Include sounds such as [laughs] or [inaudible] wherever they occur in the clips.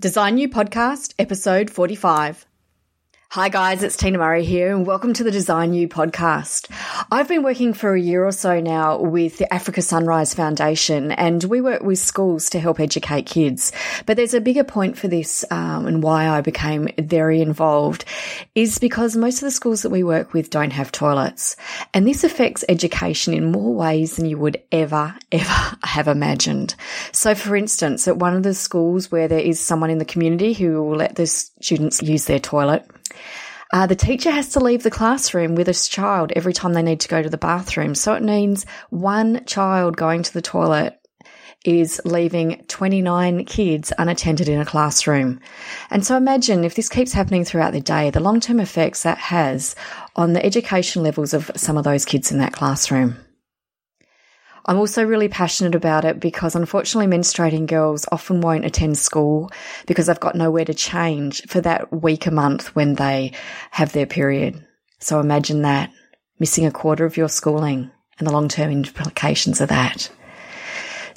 Design You Podcast, episode 45. Hi guys, it's Tina Murray here and welcome to the Design You podcast. I've been working for a year or so now with the Africa Sunrise Foundation and we work with schools to help educate kids. But there's a bigger point for this um, and why I became very involved is because most of the schools that we work with don't have toilets. And this affects education in more ways than you would ever, ever [laughs] have imagined. So for instance, at one of the schools where there is someone in the community who will let the students use their toilet, uh, the teacher has to leave the classroom with a child every time they need to go to the bathroom. So it means one child going to the toilet is leaving 29 kids unattended in a classroom. And so imagine if this keeps happening throughout the day, the long term effects that has on the education levels of some of those kids in that classroom. I'm also really passionate about it because unfortunately menstruating girls often won't attend school because they've got nowhere to change for that week a month when they have their period. So imagine that missing a quarter of your schooling and the long term implications of that.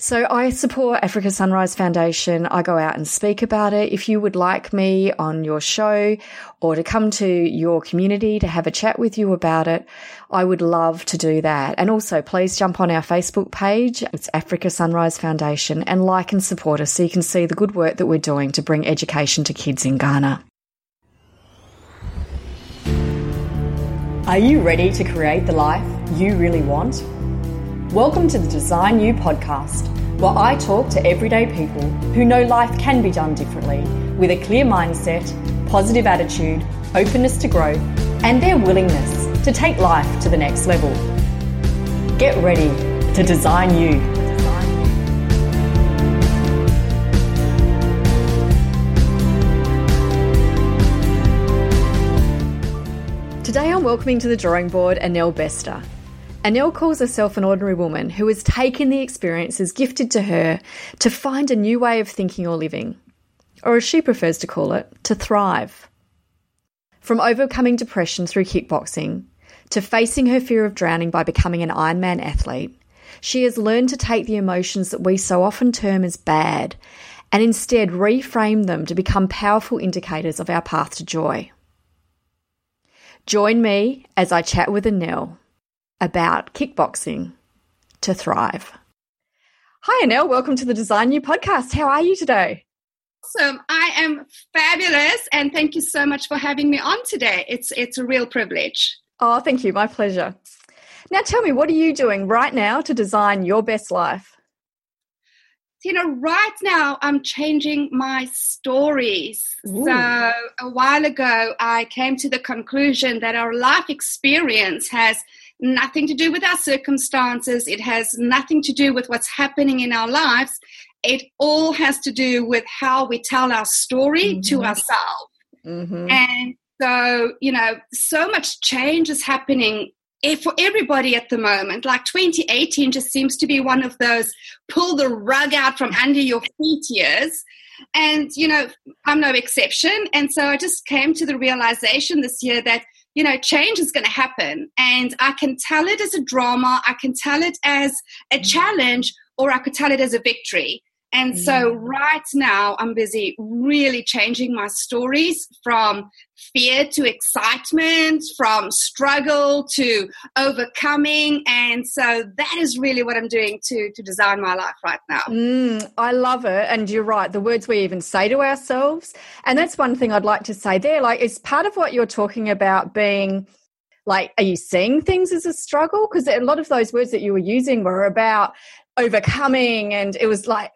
So I support Africa Sunrise Foundation. I go out and speak about it. If you would like me on your show or to come to your community to have a chat with you about it, I would love to do that. And also please jump on our Facebook page. It's Africa Sunrise Foundation and like and support us so you can see the good work that we're doing to bring education to kids in Ghana. Are you ready to create the life you really want? Welcome to the Design You podcast, where I talk to everyday people who know life can be done differently with a clear mindset, positive attitude, openness to growth, and their willingness to take life to the next level. Get ready to design you. Today I'm welcoming to the drawing board Anel Bester. Anel calls herself an ordinary woman who has taken the experiences gifted to her to find a new way of thinking or living, or as she prefers to call it, to thrive. From overcoming depression through kickboxing to facing her fear of drowning by becoming an Ironman athlete, she has learned to take the emotions that we so often term as bad and instead reframe them to become powerful indicators of our path to joy. Join me as I chat with Anel about kickboxing to thrive. Hi, Anel. Welcome to the Design You podcast. How are you today? Awesome. I am fabulous, and thank you so much for having me on today. It's it's a real privilege. Oh, thank you. My pleasure. Now, tell me, what are you doing right now to design your best life? You know, right now I'm changing my stories. Ooh. So, a while ago, I came to the conclusion that our life experience has nothing to do with our circumstances. It has nothing to do with what's happening in our lives. It all has to do with how we tell our story mm-hmm. to ourselves. Mm-hmm. And so, you know, so much change is happening for everybody at the moment. Like 2018 just seems to be one of those pull the rug out from under your feet years. And, you know, I'm no exception. And so I just came to the realization this year that you know, change is going to happen. And I can tell it as a drama, I can tell it as a mm. challenge, or I could tell it as a victory. And so, mm. right now, I'm busy really changing my stories from fear to excitement, from struggle to overcoming. And so, that is really what I'm doing to, to design my life right now. Mm, I love it. And you're right, the words we even say to ourselves. And that's one thing I'd like to say there. Like, it's part of what you're talking about being like are you seeing things as a struggle because a lot of those words that you were using were about overcoming and it was like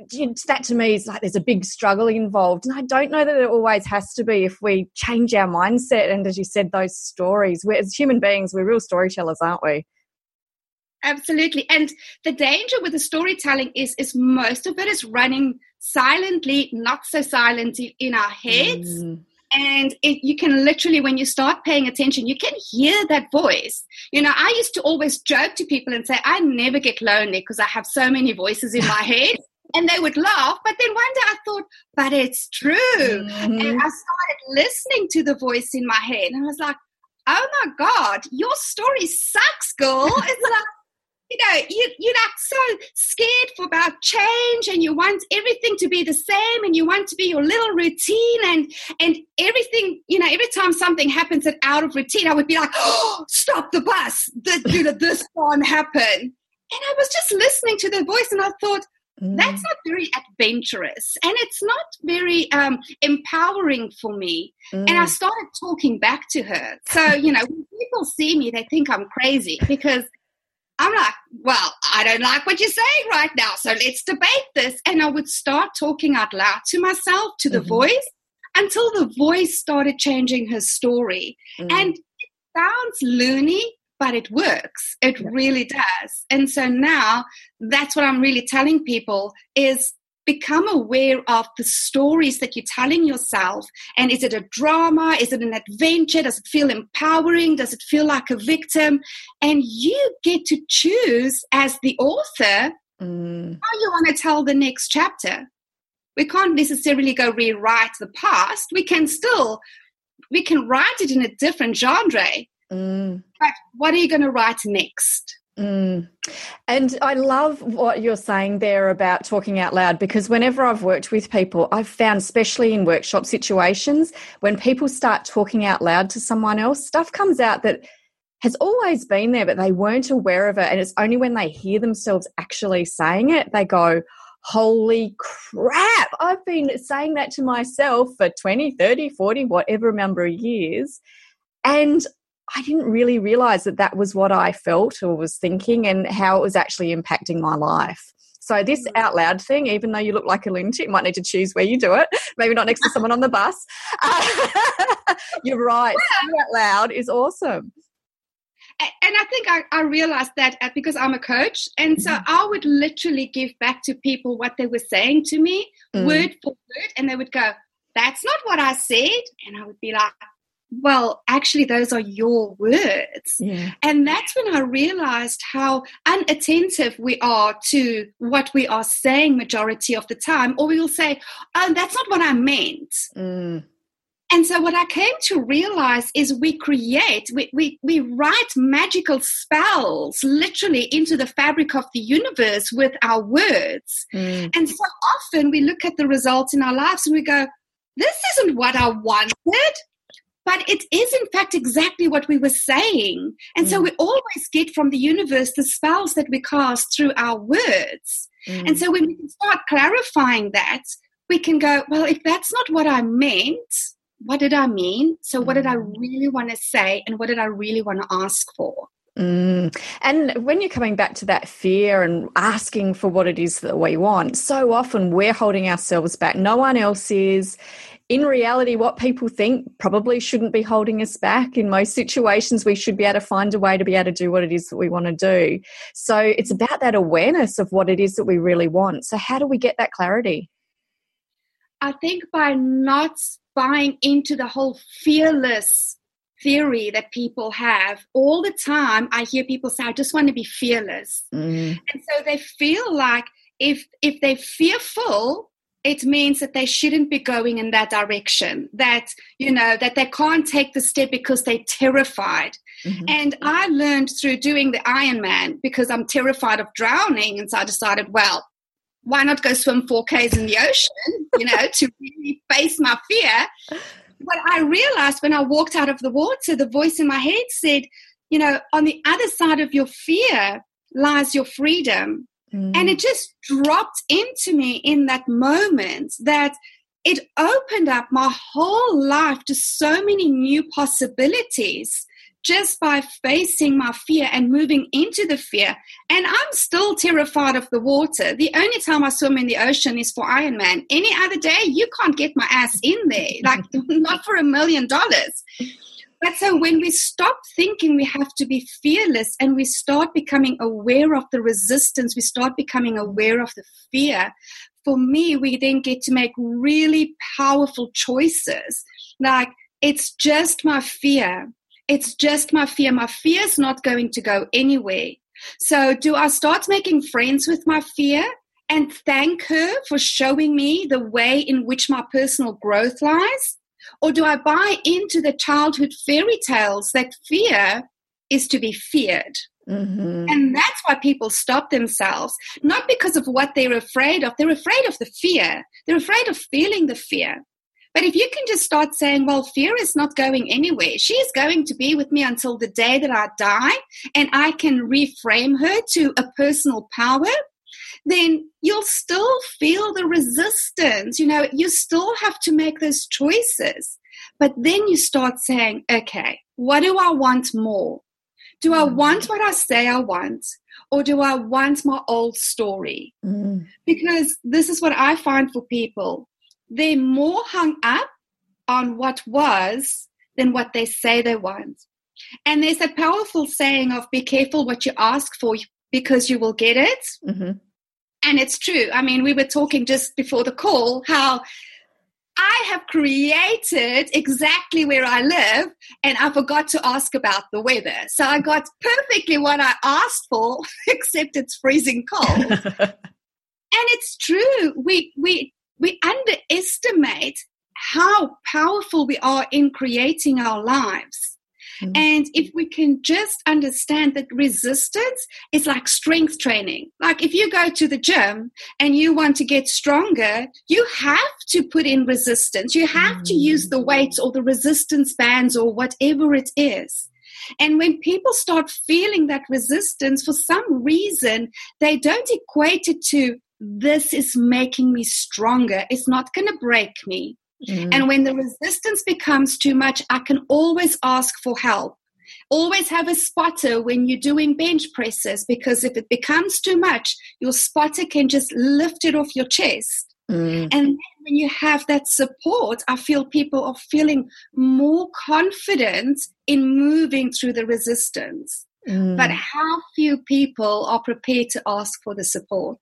that to me is like there's a big struggle involved. And i don't know that it always has to be if we change our mindset and as you said those stories. We're as human beings we're real storytellers aren't we? Absolutely. And the danger with the storytelling is is most of it is running silently not so silently in our heads. Mm and it, you can literally when you start paying attention you can hear that voice. You know i used to always joke to people and say i never get lonely because i have so many voices in my [laughs] head and they would laugh. But then one day i thought but it's true. Mm-hmm. and i started listening to the voice in my head and i was like oh my god your story sucks girl. It's like you know, you, you're like so scared for about change and you want everything to be the same and you want to be your little routine and, and everything, you know, every time something happens that out of routine, I would be like, oh, stop the bus. This, you know, this can't happen. And I was just listening to the voice and I thought, Mm. That's not very adventurous and it's not very um, empowering for me. Mm. And I mm. started talking back to her. So, you know, when people see me, they think I'm crazy because I'm like, well, I don't like what you're saying right now. So let's debate this. And I would start talking out loud to myself, to the mm-hmm. voice, until the voice started changing her story. Mm. And it sounds loony, but it works. It yeah. really does. And so now that's what I'm really telling people is become aware of the stories that you're telling yourself. And is it a drama? Is it an adventure? Does it feel empowering? Does it feel like a victim? And you get to choose as the author mm. how you want to tell the next chapter. We can't necessarily go rewrite the past. We can still we can write it in a different genre. Mm. But what are you going to write next? Mm. And I love what you're saying there about talking out loud because whenever I've worked with people, I've found, especially in workshop situations, when people start talking out loud to someone else, stuff comes out that has always been there, but they weren't aware of it. And it's only when they hear themselves actually saying it, they go, Holy crap, I've been saying that to myself for 20, 30, 40, whatever number of years. And I didn't really realize that that was what I felt or was thinking and how it was actually impacting my life. So this mm. out loud thing, even though you look like a lunatic, you might need to choose where you do it. Maybe not next to someone on the bus. Uh, [laughs] you're right. Out loud is awesome. And I think I, I realized that uh, because I'm a coach. And so mm. I would literally give back to people what they were saying to me, mm. word for word. And they would go, That's not what I said. And I would be like, well, actually, those are your words. Yeah. And that's when I realized how unattentive we are to what we are saying majority of the time. Or we will say, oh, that's not what I meant. Mm. And so, what I came to realize is we create, we, we, we write magical spells literally into the fabric of the universe with our words. Mm. And so often we look at the results in our lives and we go, this isn't what I wanted. But it is, in fact, exactly what we were saying. And mm. so we always get from the universe the spells that we cast through our words. Mm. And so when we can start clarifying that, we can go, well, if that's not what I meant, what did I mean? So what did I mm. really want to say? And what did I really want to ask for? Mm. And when you're coming back to that fear and asking for what it is that we want, so often we're holding ourselves back. No one else is in reality, what people think probably shouldn't be holding us back. In most situations, we should be able to find a way to be able to do what it is that we want to do. So it's about that awareness of what it is that we really want. So, how do we get that clarity? I think by not buying into the whole fearless theory that people have all the time i hear people say i just want to be fearless mm. and so they feel like if if they're fearful it means that they shouldn't be going in that direction that you know that they can't take the step because they're terrified. Mm-hmm. and i learned through doing the ironman because i'm terrified of drowning and so i decided well why not go swim 4ks in the ocean you know to really face my fear? But i realized when i walked out of the water the voice in my head said you know on the other side of your fear lies your freedom Mm. And it just dropped into me in that moment that it opened up my whole life to so many new possibilities just by facing my fear and moving into the fear. And I'm still terrified of the water. The only time I swim in the ocean is for Ironman. Any other day, you can't get my ass in there, like [laughs] not for a million dollars. But so when we stop thinking we have to be fearless and we start becoming aware of the resistance, we start becoming aware of the fear, for me, we then get to make really powerful choices. Like, it's just my fear. It's just my fear. My fear is not going to go anywhere. So, do I start making friends with my fear and thank her for showing me the way in which my personal growth lies? Or do I buy into the childhood fairy tales that fear is to be feared? Mm-hmm. And that's why people stop themselves, not because of what they're afraid of. They're afraid of the fear. They're afraid of feeling the fear. But if you can just start saying, well, fear is not going anywhere. She is going to be with me until the day that I die, and I can reframe her to a personal power, then you'll still feel the resistance. You know, you still have to make those choices. But then you start saying, okay, what do I want more? Do I mm. want what I say I want? Or do I want my old story? Mm. Because this is what I find for people they're more hung up on what was than what they say they want. And there's a powerful saying of be careful what you ask for because you will get it. Mm-hmm. And it's true. I mean, we were talking just before the call how I have created exactly where I live and I forgot to ask about the weather. So I got perfectly what I asked for, [laughs] except it's freezing cold. [laughs] and it's true. We we we underestimate how powerful we are in creating our lives. Mm-hmm. And if we can just understand that resistance is like strength training. Like if you go to the gym and you want to get stronger, you have to put in resistance. You have mm-hmm. to use the weights or the resistance bands or whatever it is. And when people start feeling that resistance, for some reason, they don't equate it to this is making me stronger. It's not going to break me. Mm. And when the resistance becomes too much, I can always ask for help. Always have a spotter when you're doing bench presses because if it becomes too much, your spotter can just lift it off your chest. Mm. And when you have that support, I feel people are feeling more confident in moving through the resistance. Mm. But how few people are prepared to ask for the support?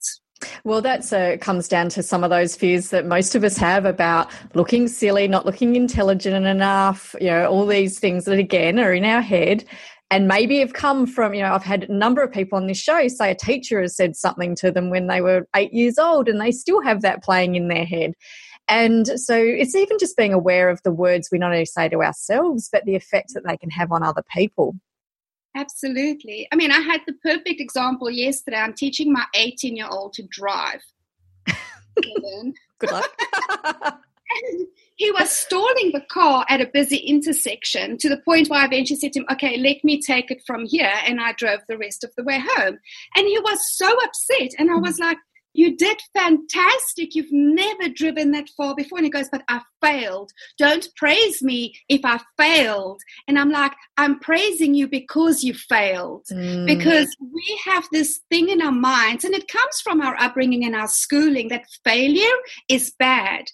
Well, that uh, comes down to some of those fears that most of us have about looking silly, not looking intelligent enough, you know, all these things that again are in our head and maybe have come from, you know, I've had a number of people on this show say a teacher has said something to them when they were eight years old and they still have that playing in their head. And so it's even just being aware of the words we not only say to ourselves, but the effect that they can have on other people. Absolutely. I mean, I had the perfect example yesterday. I'm teaching my 18 year old to drive. [laughs] Good luck. [laughs] he was stalling the car at a busy intersection to the point where I eventually said to him, Okay, let me take it from here. And I drove the rest of the way home. And he was so upset. And I mm. was like, you did fantastic. You've never driven that far before. And he goes, But I failed. Don't praise me if I failed. And I'm like, I'm praising you because you failed. Mm. Because we have this thing in our minds, and it comes from our upbringing and our schooling that failure is bad.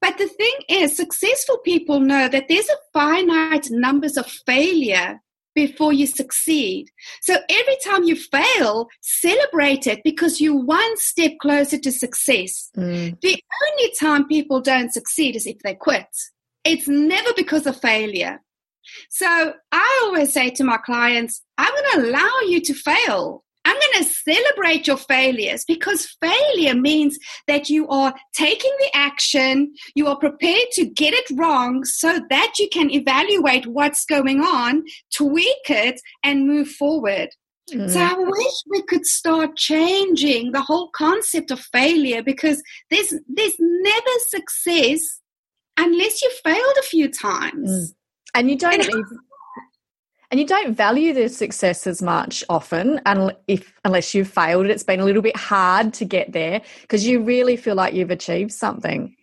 But the thing is, successful people know that there's a finite numbers of failure before you succeed. So every time you fail, celebrate it because you're one step closer to success. Mm. The only time people don't succeed is if they quit. It's never because of failure. So I always say to my clients, I'm going to allow you to fail. Going to celebrate your failures because failure means that you are taking the action, you are prepared to get it wrong so that you can evaluate what's going on, tweak it, and move forward. Mm. So I wish we could start changing the whole concept of failure because there's there's never success unless you failed a few times. Mm. And you don't and even and you don't value the success as much often and if unless you've failed it's been a little bit hard to get there because you really feel like you've achieved something.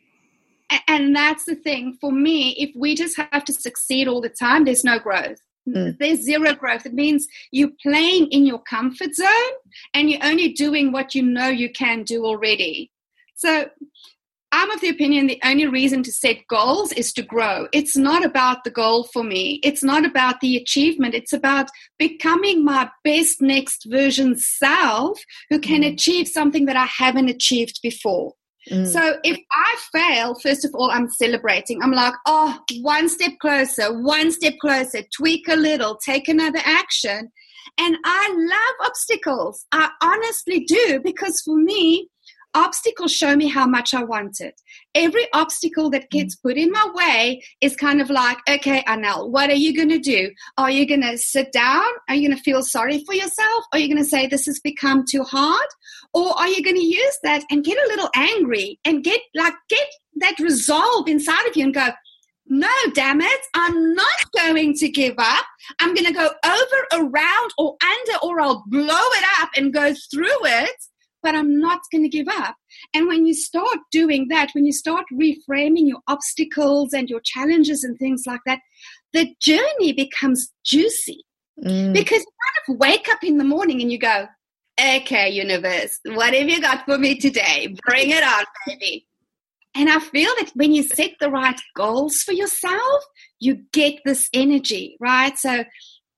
And that's the thing. For me if we just have to succeed all the time there's no growth. Mm. there's zero growth. It means you're playing in your comfort zone and you're only doing what you know you can do already. So I'm of the opinion the only reason to set goals is to grow. It's not about the goal for me. It's not about the achievement. It's about becoming my best next version self who can mm. achieve something that I haven't achieved before. Mm. So if I fail, first of all, I'm celebrating. I'm like, oh, one step closer, one step closer, tweak a little, take another action. And I love obstacles. I honestly do because for me, obstacles show me how much I want it. Every obstacle that hmm. gets put in my way is kind of like, okay, Anel, what are you going to do? Are you going to sit down? Are you going to feel sorry for yourself? Are you going to say this has become too hard? Or are you going to use that and get a little angry and get like, get that resolve inside of you and go, no, damn it, I'm not going to give up. I'm going to go over, around, or under, or I'll blow it up and go through it, but I'm not going to give up. And when you start doing that, when you start reframing your obstacles and your challenges and things like that, the journey becomes juicy. Mm. Because you kind of wake up in the morning and you go, okay, universe, what have you got for me today? Bring it on, baby. And I feel that when you set the right goals for yourself, you get this energy, right? So,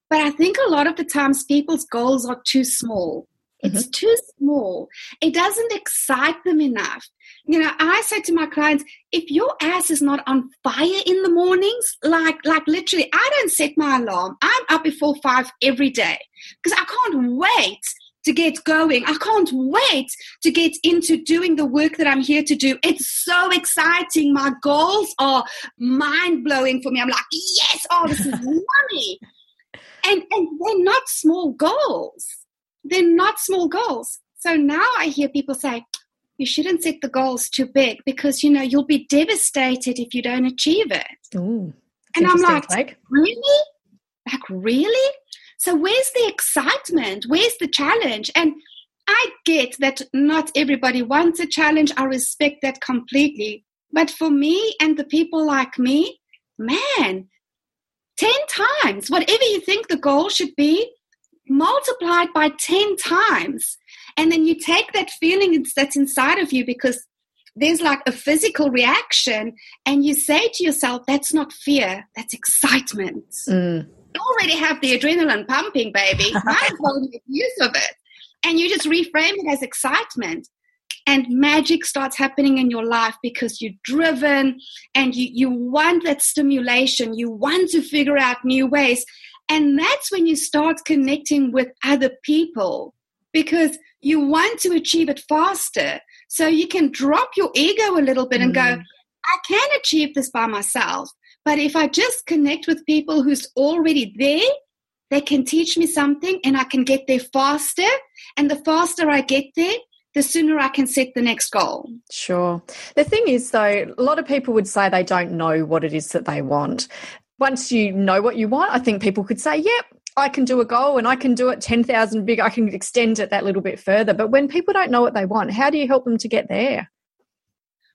but I think a lot of the times people's goals are too small. It's mm-hmm. too small. It doesn't excite them enough. You know, I say to my clients, if your ass is not on fire in the mornings, like like literally, I don't set my alarm. I'm up before five every day because I can't wait to get going. I can't wait to get into doing the work that I'm here to do. It's so exciting. My goals are mind blowing for me. I'm like, yes, oh, this is [laughs] yummy. And, and they're not small goals. They're not small goals. So now I hear people say, you shouldn't set the goals too big because, you know, you'll be devastated if you don't achieve it. Ooh, and I'm like, like, really? Like, really? So, where's the excitement? Where's the challenge? And I get that not everybody wants a challenge. I respect that completely. But for me and the people like me, man, 10 times, whatever you think the goal should be, multiplied by 10 times. And then you take that feeling that's inside of you because there's like a physical reaction, and you say to yourself, that's not fear, that's excitement. Mm you already have the adrenaline pumping, baby. [laughs] Might as well make use of it. And you just reframe it as excitement. And magic starts happening in your life because you're driven and you, you want that stimulation. You want to figure out new ways. And that's when you start connecting with other people because you want to achieve it faster. So you can drop your ego a little bit and go, mm. I can achieve this by myself. But if I just connect with people who's already there, they can teach me something and I can get there faster. And the faster I get there, the sooner I can set the next goal. Sure. The thing is, though, a lot of people would say they don't know what it is that they want. Once you know what you want, I think people could say, yep, I can do a goal and I can do it 10,000 big, I can extend it that little bit further. But when people don't know what they want, how do you help them to get there?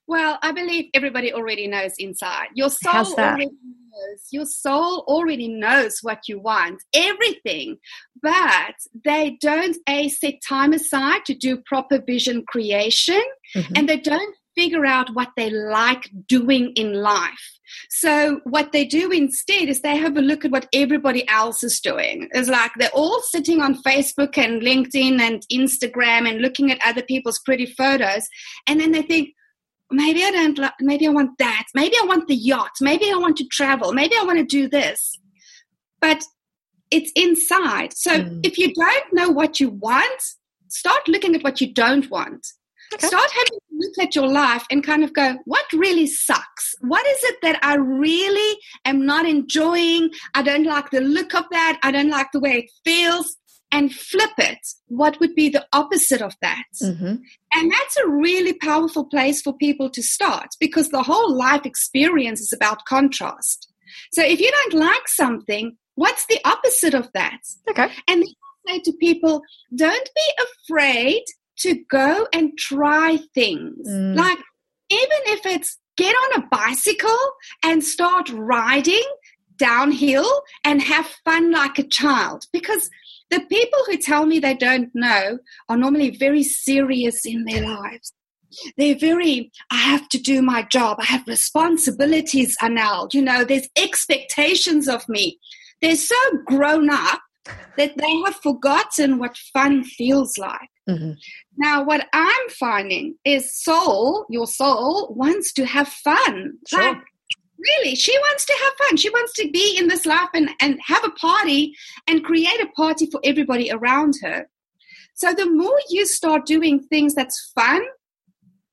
Well, I believe everybody already knows inside. Your soul already knows. Your soul already knows what you want, everything. But they don't a set time aside to do proper vision creation, mm-hmm. and they don't figure out what they like doing in life. So what they do instead is they have a look at what everybody else is doing. It's like they're all sitting on Facebook and LinkedIn and Instagram and looking at other people's pretty photos, and then they think, maybe I don't, maybe I want that. Maybe I want the yacht. Maybe I want to travel. Maybe I want to do this. But it's inside. So mm. if you don't know what you want, start looking at what you don't want. Okay. Start having to look at your life and kind of go, what really sucks? What is it that I really am not enjoying? I don't like the look of that. I don't like the way it feels and flip it, what would be the opposite of that? Mm-hmm. And that's a really powerful place for people to start because the whole life experience is about contrast. So if you don't like something, what's the opposite of that? Okay. And then I say to people, don't be afraid to go and try things. Mm. Like, even if it's get on a bicycle and start riding downhill and have fun like a child because the people who tell me they don't know are normally very serious in their lives. They're very, I have to do my job. I have responsibilities, Anel. You know, there's expectations of me. They're so grown up that they have forgotten what fun feels like. Mm-hmm. Now, what I'm finding is soul, your soul, wants to have fun. Sure. Like, really she wants to have fun she wants to be in this life and, and have a party and create a party for everybody around her so the more you start doing things that's fun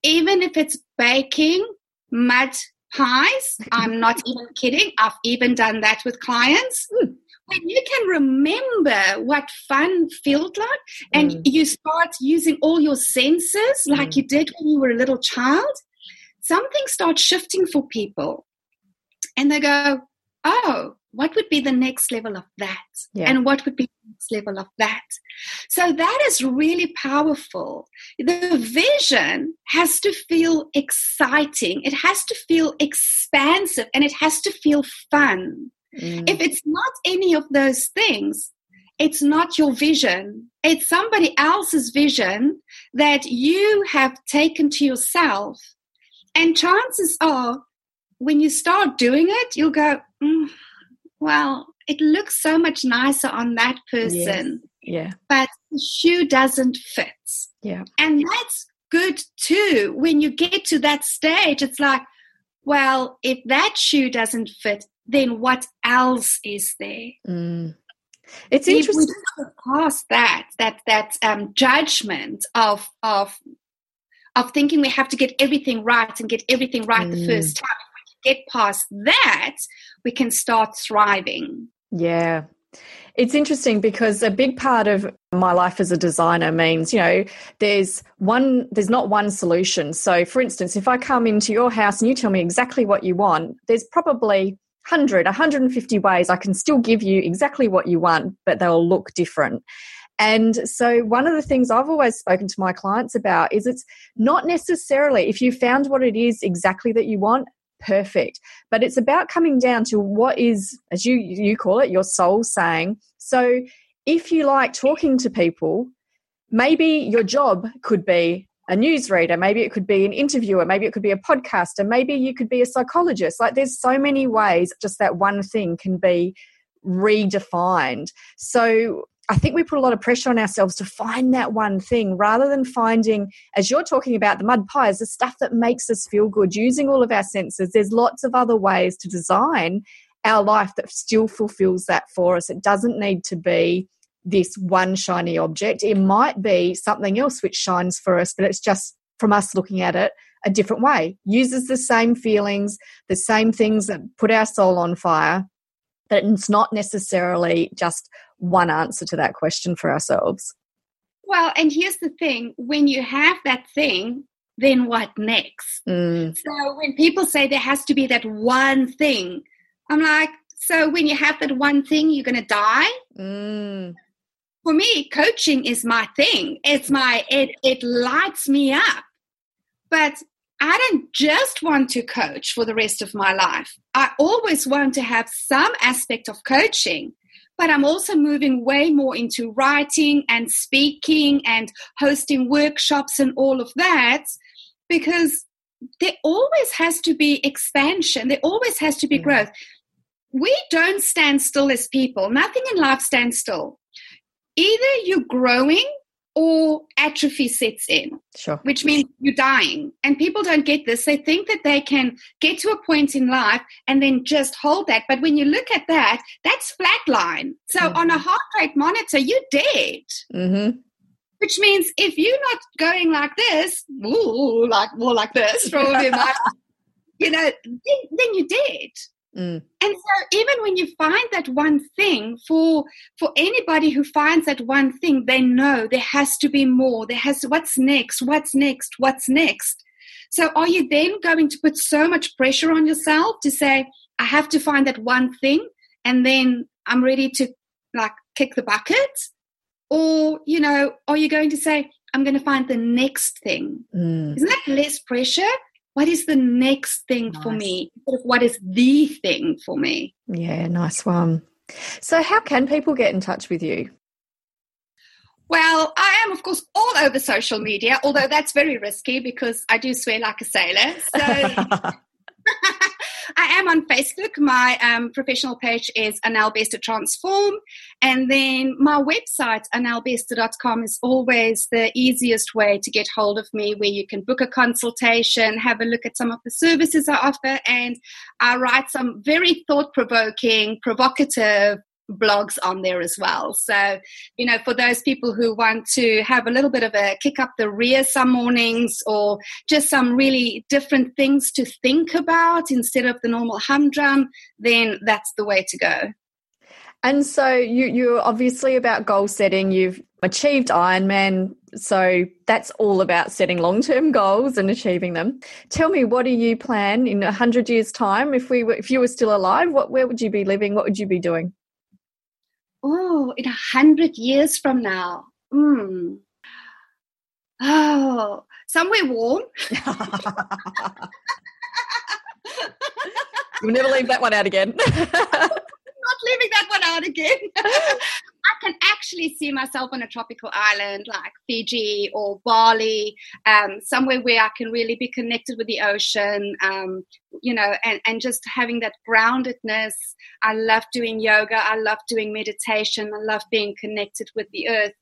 even if it's baking mud pies, [laughs] I'm not even kidding. I've even done that with clients. Mm. When you can remember what fun felt like and mm. you start using all your senses like mm. you did when you were a little child, something starts shifting for people. And they go, oh, what would be the next level of that? Yeah. And what would be the next level of that? So that is really powerful. The vision has to feel exciting, it has to feel expansive, and it has to feel fun. Mm. If it's not any of those things, it's not your vision. It's somebody else's vision that you have taken to yourself. And chances are, when you start doing it, you'll go, mm, well, it looks so much nicer on that person. Yes. Yeah. But the shoe doesn't fit. Yeah. And that's good too. When you get to that stage, it's like, well, if that shoe doesn't fit, then what else is there? Mm. It's if interesting. We past that, that that um, judgment of of of thinking we have to get everything right and get everything right mm. the first time. Get past that, we can start thriving. Yeah. It's interesting because a big part of my life as a designer means, you know, there's one there's not one solution. So for instance, if I come into your house and you tell me exactly what you want, there's probably 100, 150 ways I can still give you exactly what you want, but they'll look different. And so, one of the things I've always spoken to my clients about is it's not necessarily if you found what it is exactly that you want, perfect. But it's about coming down to what is, as you, you call it, your soul saying. So, if you like talking to people, maybe your job could be a newsreader, maybe it could be an interviewer, maybe it could be a podcaster, maybe you could be a psychologist. Like there's so many ways just that one thing can be redefined. So I think we put a lot of pressure on ourselves to find that one thing rather than finding, as you're talking about, the mud pies, the stuff that makes us feel good, using all of our senses. There's lots of other ways to design our life that still fulfills that for us. It doesn't need to be this one shiny object. It might be something else which shines for us, but it's just from us looking at it a different way. Uses the same feelings, the same things that put our soul on fire, but it's not necessarily just one answer to that question for ourselves. Well, and here's the thing when you have that thing, then what next? Mm. So when people say there has to be that one thing, I'm like, so when you have that one thing, you're going to die? Mm. For me, coaching is my thing. It's my, it, it lights me up. But I don't just want to coach for the rest of my life. I always want to have some aspect of coaching, but I'm also moving way more into writing and speaking and hosting workshops and all of that because there always has to be expansion, there always has to be yeah. growth. We don't stand still as people, nothing in life stands still. Either you're growing or atrophy sets in. Sure. Which means you're dying. And people don't get this. They think that they can get to a point in life and then just hold that. But when you look at that, that's flatline. So mm-hmm. on a heart rate monitor, you're dead. Mm-hmm. Which means if you're not going like this, ooh, like more like this, probably, [laughs] you know, then, then you're dead. Mm. And so even when you find that one thing, for for anybody who finds that one thing, they know there has to be more. There has what's next, what's next, what's next. So are you then going to put so much pressure on yourself to say, I have to find that one thing and then I'm ready to like kick the bucket? Or, you know, are you going to say, I'm going to find the next thing? Mm. Isn't that less pressure? What is the next thing nice. for me? What is the thing for me? Yeah, nice one. So, how can people get in touch with you? Well, I am, of course, all over social media, although that's very risky because I do swear like a sailor. So, [laughs] I am on Facebook. My um, professional page is Anel Transform. And then my website, anelbester.com, is always the easiest way to get hold of me, where you can book a consultation, have a look at some of the services I offer, and I write some very thought provoking, provocative blogs on there as well. So, you know, for those people who want to have a little bit of a kick up the rear some mornings or just some really different things to think about instead of the normal humdrum, then that's the way to go. And so you you're obviously about goal setting. You've achieved Ironman, so that's all about setting long term goals and achieving them. Tell me, what do you plan in a hundred years' time? If we were, if you were still alive, what where would you be living? What would you be doing? Oh, in a hundred years from now, hmm. Oh, somewhere warm. [laughs] You'll never leave that one out again. [laughs] not leaving that one out again. [laughs] I can actually see myself on a tropical island like Fiji or Bali, um, somewhere where I can really be connected with the ocean, um, you know, and, and just having that groundedness. I love doing yoga. I love doing meditation. I love being connected with the earth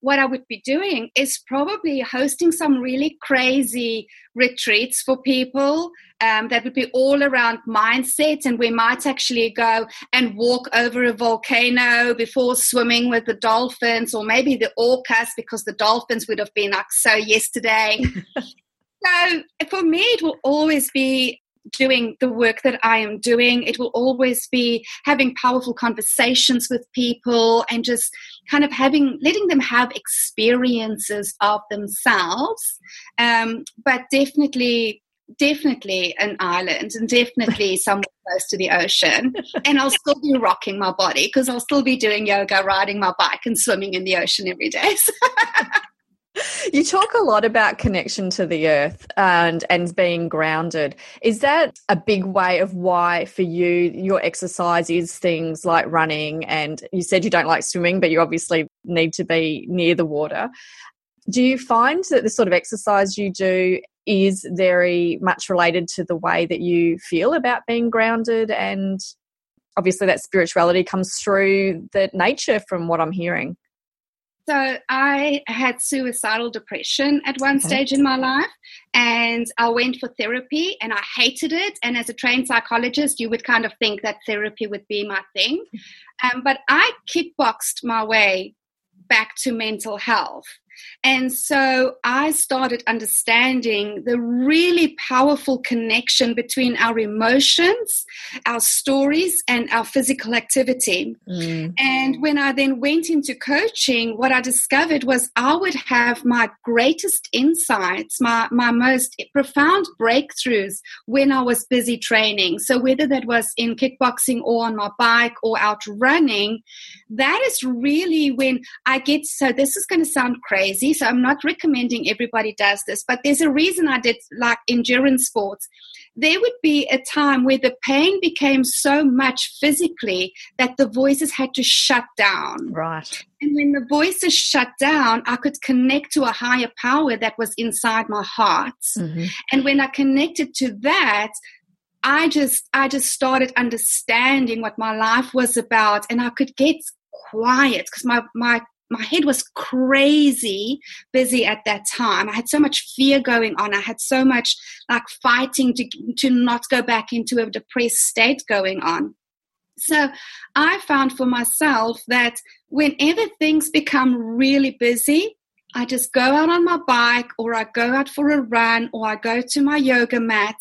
what I would be doing is probably hosting some really crazy retreats for people um, that would be all around mindset. And we might actually go and walk over a volcano before swimming with the dolphins, or maybe the orcas, because the dolphins would have been like so yesterday. [laughs] so for me, it will always be doing the work that I am doing. It will always be having powerful conversations with people and just kind of having, letting them have experiences of themselves. Um, but definitely, definitely an island and definitely [laughs] somewhere close to the ocean. And I'll still be rocking my body because I'll still be doing yoga, riding my bike, and swimming in the ocean every day. [laughs] you talk a lot about connection to the earth and and being grounded. Is that a big way of why for you your exercise is things like running and you said you don't like swimming but you obviously need to be near the water. Do you find that the sort of exercise you do is very much related to the way that you feel about being grounded? And obviously that spirituality comes through the nature from what i'm hearing so I had suicidal depression at one okay. stage in my life, and I went for therapy, and I hated it. And as a trained psychologist, you would kind of think that therapy would be my thing, um, but I kickboxed my way back to mental health. And so I started understanding the really powerful connection between our emotions, our stories, and our physical activity. Mm. And when I then went into coaching, what I discovered was I would have my greatest insights, my, my most profound breakthroughs when I was busy training. So whether that was in kickboxing or on my bike or out running, that is really when I get so this is going to sound crazy so I'm not recommending everybody does this, but there's a reason I did like endurance sports. There would be a time where the pain became so much physically that the voices had to shut down. Right. And when the voices shut down, I could connect to a higher power that was inside my heart. Mm-hmm. And when I connected to that, I just I just started understanding what my life was about and I could get quiet because my my my head was crazy busy at that time. I had so much fear going on. I had so much like fighting to to not go back into a depressed state going on. So I found for myself that whenever things become really busy, I just go out on my bike or I go out for a run or I go to my yoga mat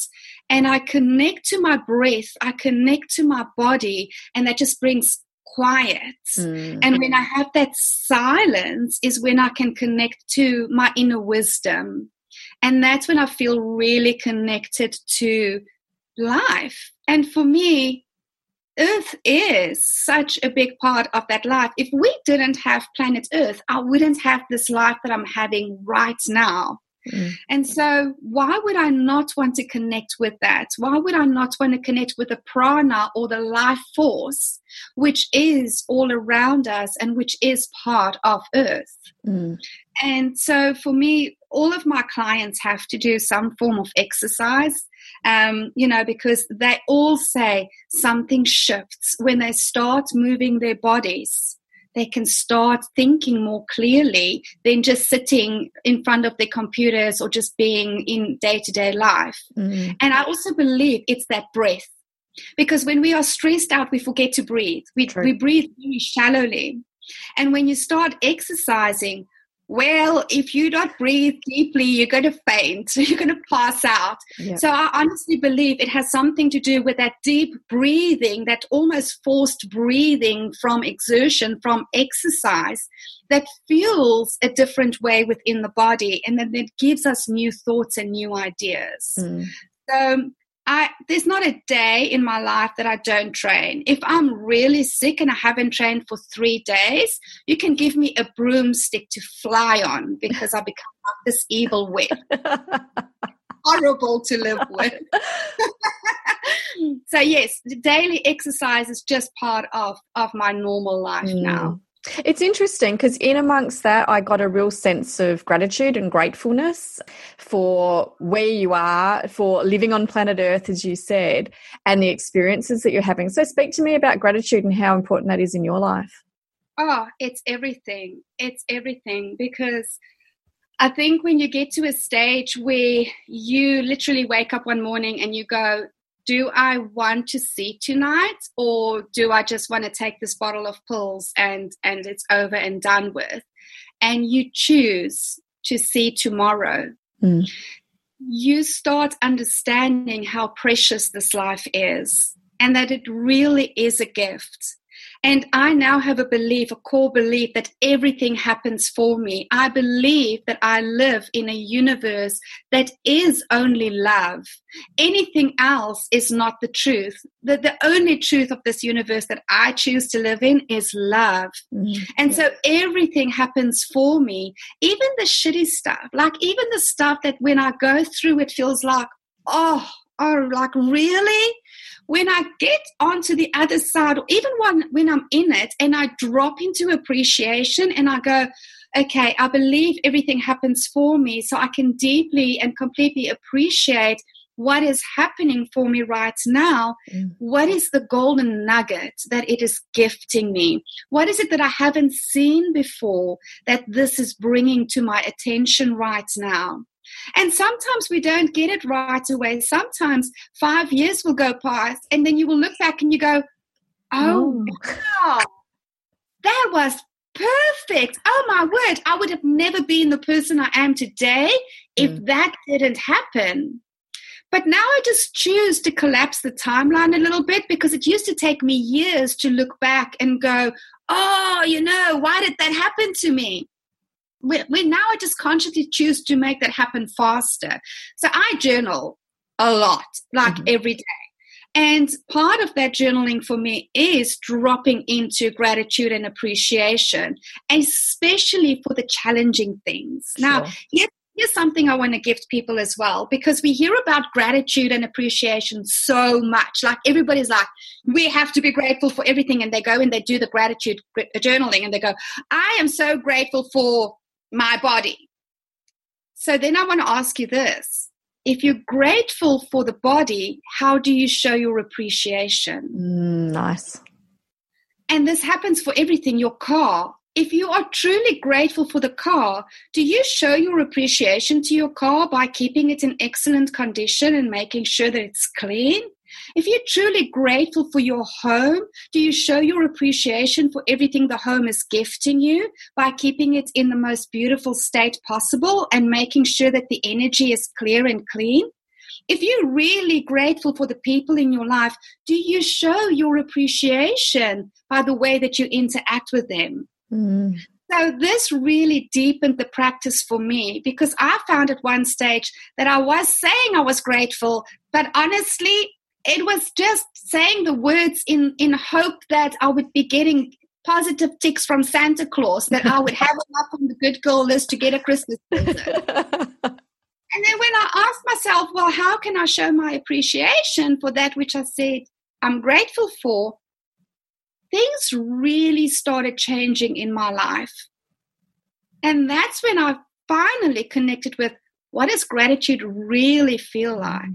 and I connect to my breath, I connect to my body, and that just brings quiet. Mm. And when I have that silence, is when I can connect to my inner wisdom. And that's when I feel really connected to life. And for me, Earth is such a big part of that life. If we didn't have planet Earth, I wouldn't have this life that I'm having right now. Mm. And so, why would I not want to connect with that? Why would I not want to connect with the prana or the life force, which is all around us and which is part of Earth? Mm. And so, for me, all of my clients have to do some form of exercise, um, you know, because they all say something shifts when they start moving their bodies they can start thinking more clearly than just sitting in front of their computers or just being in day to day life. Mm. And I also believe it's that breath. Because when we are stressed out, we forget to breathe. We, we breathe very shallowly. And when you start exercising, well, if you don't breathe deeply, you're going to faint, [laughs] you're going to pass out. So I honestly believe it has something to do with that deep breathing, that almost forced breathing from exertion, from exercise, that fuels a different way within the body and then it gives us new thoughts and new ideas. Mm. So I there's not a day in my life that I don't train. If I'm really sick and I haven't trained for three days, you can give me a broomstick to fly on because I become like this evil witch. [laughs] Horrible to live with. [laughs] [laughs] so yes, daily exercise is just part of of my normal life mm. now. It's interesting because in amongst that, I got a real sense of gratitude and gratefulness for where you are, for living on planet Earth, as you said, and the experiences that you're having. So, speak to me about gratitude and how important that is in your life. Oh, it's everything. It's everything because I think when you get to a stage where you literally wake up one morning and you go, do I want to see tonight or do I just want to take this bottle of pills and and it's over and done with? And you choose to see tomorrow. Mm. You start understanding how precious this life is and that it really is a gift and I now have a belief, a core belief that everything happens for me. I believe that I live in a universe that is only love. Anything else is not the truth. The, the only truth of this universe that I choose to live in is love. Mm-hmm. And so everything happens for me, even the shitty stuff, like even the stuff that when I go through it feels like, oh, oh, like really? when I get onto the other side, or even when, when I'm in it and I drop into appreciation and I go, okay, I believe everything happens for me, so I can deeply and completely appreciate what is happening for me right now. Mm. What is the golden nugget that it is gifting me? What is it that I haven't seen before that this is bringing to my attention right now? And sometimes we don't get it right away. Sometimes five years will go past, and then you will look back and you go, Oh, wow, that was perfect. Oh, my word. I would have never been the person I am today if mm. that didn't happen. But now I just choose to collapse the timeline a little bit because it used to take me years to look back and go, oh, you know, why did that happen to me? We, we now I just consciously choose to make that happen faster. So I journal a lot, like mm-hmm. every day. And part of that journaling for me is dropping into gratitude and appreciation, especially for the challenging things. Sure. Now, here's, here's something I want to gift people as well, because we hear about gratitude and appreciation so much. Like everybody's like, we have to be grateful for everything. And they go and they do the gratitude journaling and they go, I am so grateful for my body. So then I want to ask you this. If you're grateful for the body, how do you show your appreciation? Mm, nice. And this happens for everything your car. If you are truly grateful for the car, do you show your appreciation to your car by keeping it in excellent condition and making sure that it's clean? If you're truly grateful for your home, do you show your appreciation for everything the home is gifting you by keeping it in the most beautiful state possible and making sure that the energy is clear and clean? If you're really grateful for the people in your life, do you show your appreciation by the way that you interact with them? Mm. So, this really deepened the practice for me because I found at one stage that I was saying I was grateful, but honestly, it was just saying the words in in hope that I would be getting positive ticks from Santa Claus that I would have enough on the good girl list to get a Christmas present. [laughs] and then when I asked myself, well, how can I show my appreciation for that which I said I'm grateful for? Things really started changing in my life. And that's when I finally connected with what does gratitude really feel like?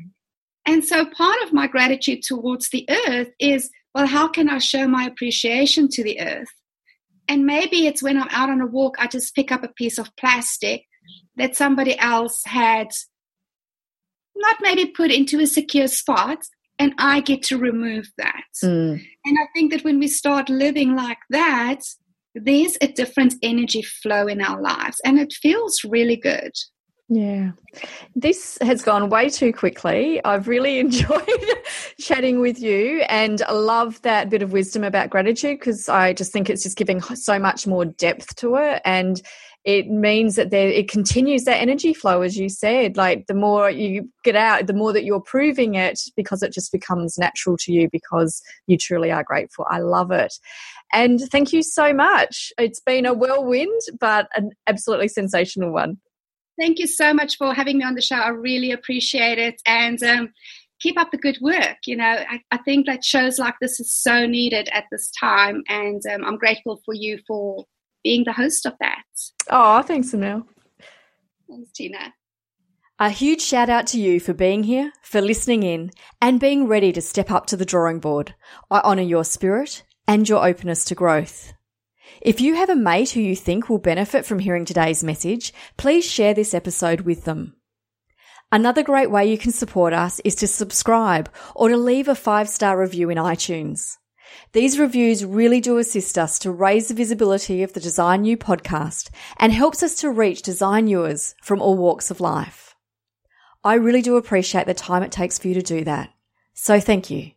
And so part of my gratitude towards the earth is well, how can I show my appreciation to the earth? And maybe it's when I'm out on a walk, I just pick up a piece of plastic that somebody else had not maybe put into a secure spot, and I get to remove that. Mm. And I think that when we start living like that, there's a different energy flow in our lives and it feels really good. Yeah. This has gone way too quickly. I've really [laughs] enjoyed chatting with you and I love that bit of wisdom about gratitude because I just think it's just giving so much more depth to it. And it means that there it continues that energy flow as you said. Like the more you get out the more that you're proving it because it just becomes natural to you because you truly are grateful. I love it. And thank you so much. It's been a whirlwind but an absolutely sensational one Thank you so much for having me on the show. I really appreciate it. And um, keep up the good work. You know, I, I, think that shows like this is so needed at this time. And um, I'm grateful for you for being the host of that. Oh, thanks, Anel. Thanks, Tina. A huge shout out to you for being here, for listening in, and being ready to step up to the drawing board. I honour your spirit and your openness to growth. If you have a mate who you think will benefit from hearing today's message, please share this episode with them. Another great way you can support us is to subscribe or to leave a five star review in iTunes. These reviews really do assist us to raise the visibility of the Design You podcast and helps us to reach designers from all walks of life. I really do appreciate the time it takes for you to do that. So thank you.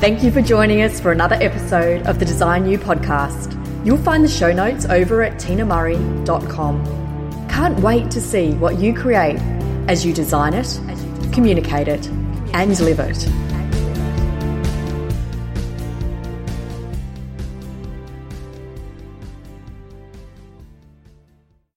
Thank you for joining us for another episode of the Design You podcast. You'll find the show notes over at tinamurray.com. Can't wait to see what you create as you design it, communicate it, and live it.